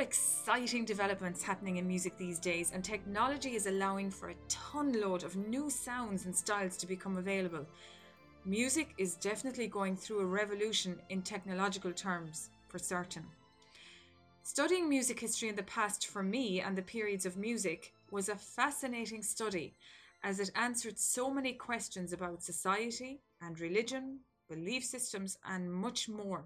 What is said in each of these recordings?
exciting developments happening in music these days, and technology is allowing for a ton load of new sounds and styles to become available. Music is definitely going through a revolution in technological terms, for certain. Studying music history in the past for me and the periods of music was a fascinating study as it answered so many questions about society and religion, belief systems, and much more.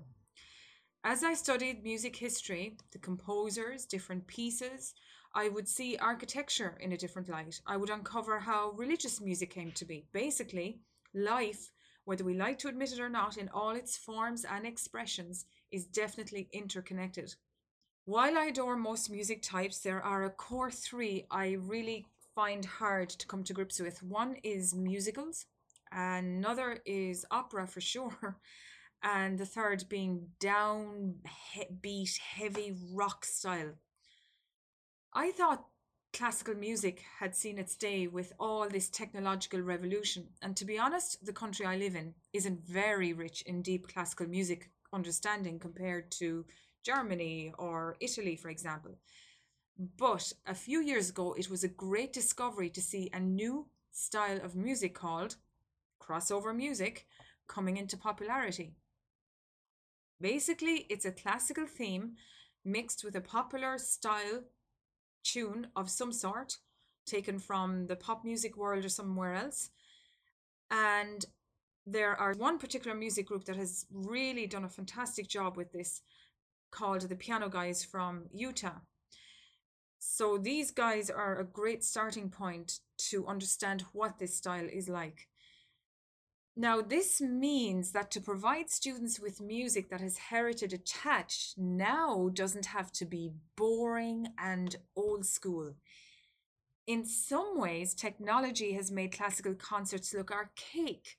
As I studied music history, the composers, different pieces, I would see architecture in a different light. I would uncover how religious music came to be. Basically, life, whether we like to admit it or not, in all its forms and expressions, is definitely interconnected. While I adore most music types, there are a core three I really find hard to come to grips with. One is musicals, another is opera for sure, and the third being downbeat, heavy rock style. I thought classical music had seen its day with all this technological revolution, and to be honest, the country I live in isn't very rich in deep classical music understanding compared to Germany or Italy, for example. But a few years ago, it was a great discovery to see a new style of music called crossover music coming into popularity. Basically, it's a classical theme mixed with a popular style tune of some sort, taken from the pop music world or somewhere else. And there are one particular music group that has really done a fantastic job with this called the Piano Guys from Utah. So these guys are a great starting point to understand what this style is like. Now, this means that to provide students with music that has heritage attached now doesn't have to be boring and old school. In some ways, technology has made classical concerts look archaic.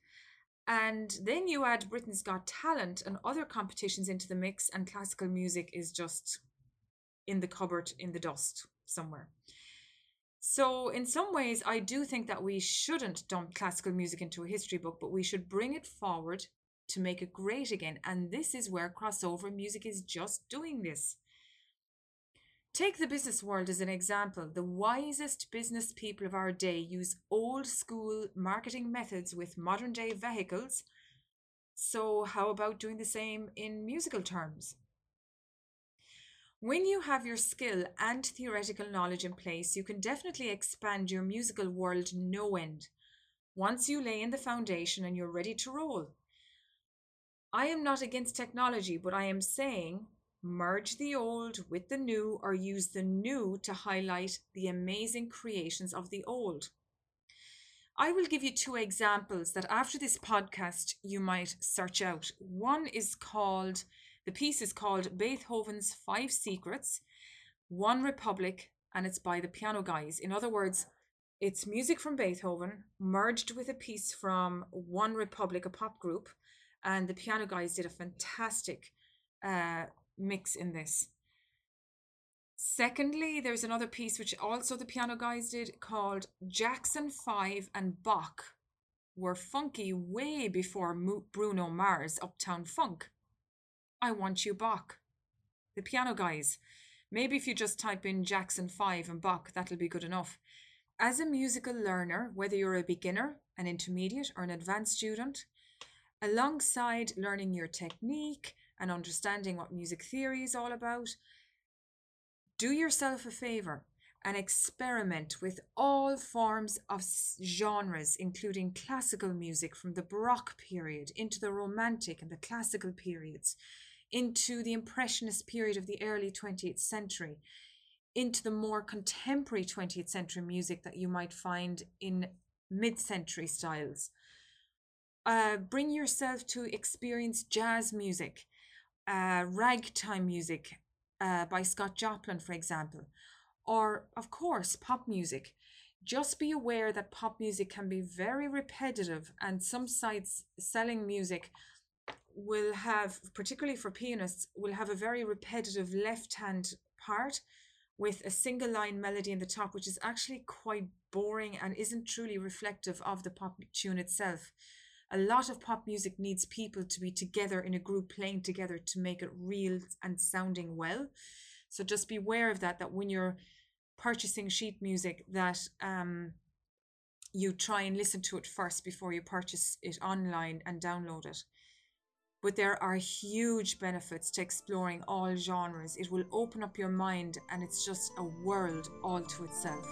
And then you add Britain's Got Talent and other competitions into the mix, and classical music is just in the cupboard in the dust somewhere. So, in some ways, I do think that we shouldn't dump classical music into a history book, but we should bring it forward to make it great again. And this is where crossover music is just doing this. Take the business world as an example. The wisest business people of our day use old school marketing methods with modern day vehicles. So, how about doing the same in musical terms? When you have your skill and theoretical knowledge in place, you can definitely expand your musical world no end once you lay in the foundation and you're ready to roll. I am not against technology, but I am saying merge the old with the new or use the new to highlight the amazing creations of the old. I will give you two examples that after this podcast you might search out. One is called the piece is called Beethoven's Five Secrets, One Republic, and it's by the Piano Guys. In other words, it's music from Beethoven merged with a piece from One Republic, a pop group, and the Piano Guys did a fantastic uh, mix in this. Secondly, there's another piece which also the Piano Guys did called Jackson 5 and Bach were funky way before Bruno Mars Uptown Funk. I Want You Bach. The piano guys. Maybe if you just type in Jackson 5 and Bach, that'll be good enough. As a musical learner, whether you're a beginner, an intermediate, or an advanced student, alongside learning your technique and understanding what music theory is all about, do yourself a favor and experiment with all forms of genres, including classical music from the Baroque period into the Romantic and the classical periods, into the Impressionist period of the early 20th century, into the more contemporary 20th century music that you might find in mid century styles. Uh, bring yourself to experience jazz music, uh, ragtime music uh, by Scott Joplin, for example, or, of course, pop music. Just be aware that pop music can be very repetitive, and some sites selling music will have, particularly for pianists, will have a very repetitive left hand part with a single line melody in the top, which is actually quite boring and isn't truly reflective of the pop tune itself. A lot of pop music needs people to be together in a group playing together to make it real and sounding well. So just beware of that, that when you're purchasing sheet music, that um, you try and listen to it first before you purchase it online and download it. But there are huge benefits to exploring all genres. It will open up your mind and it's just a world all to itself.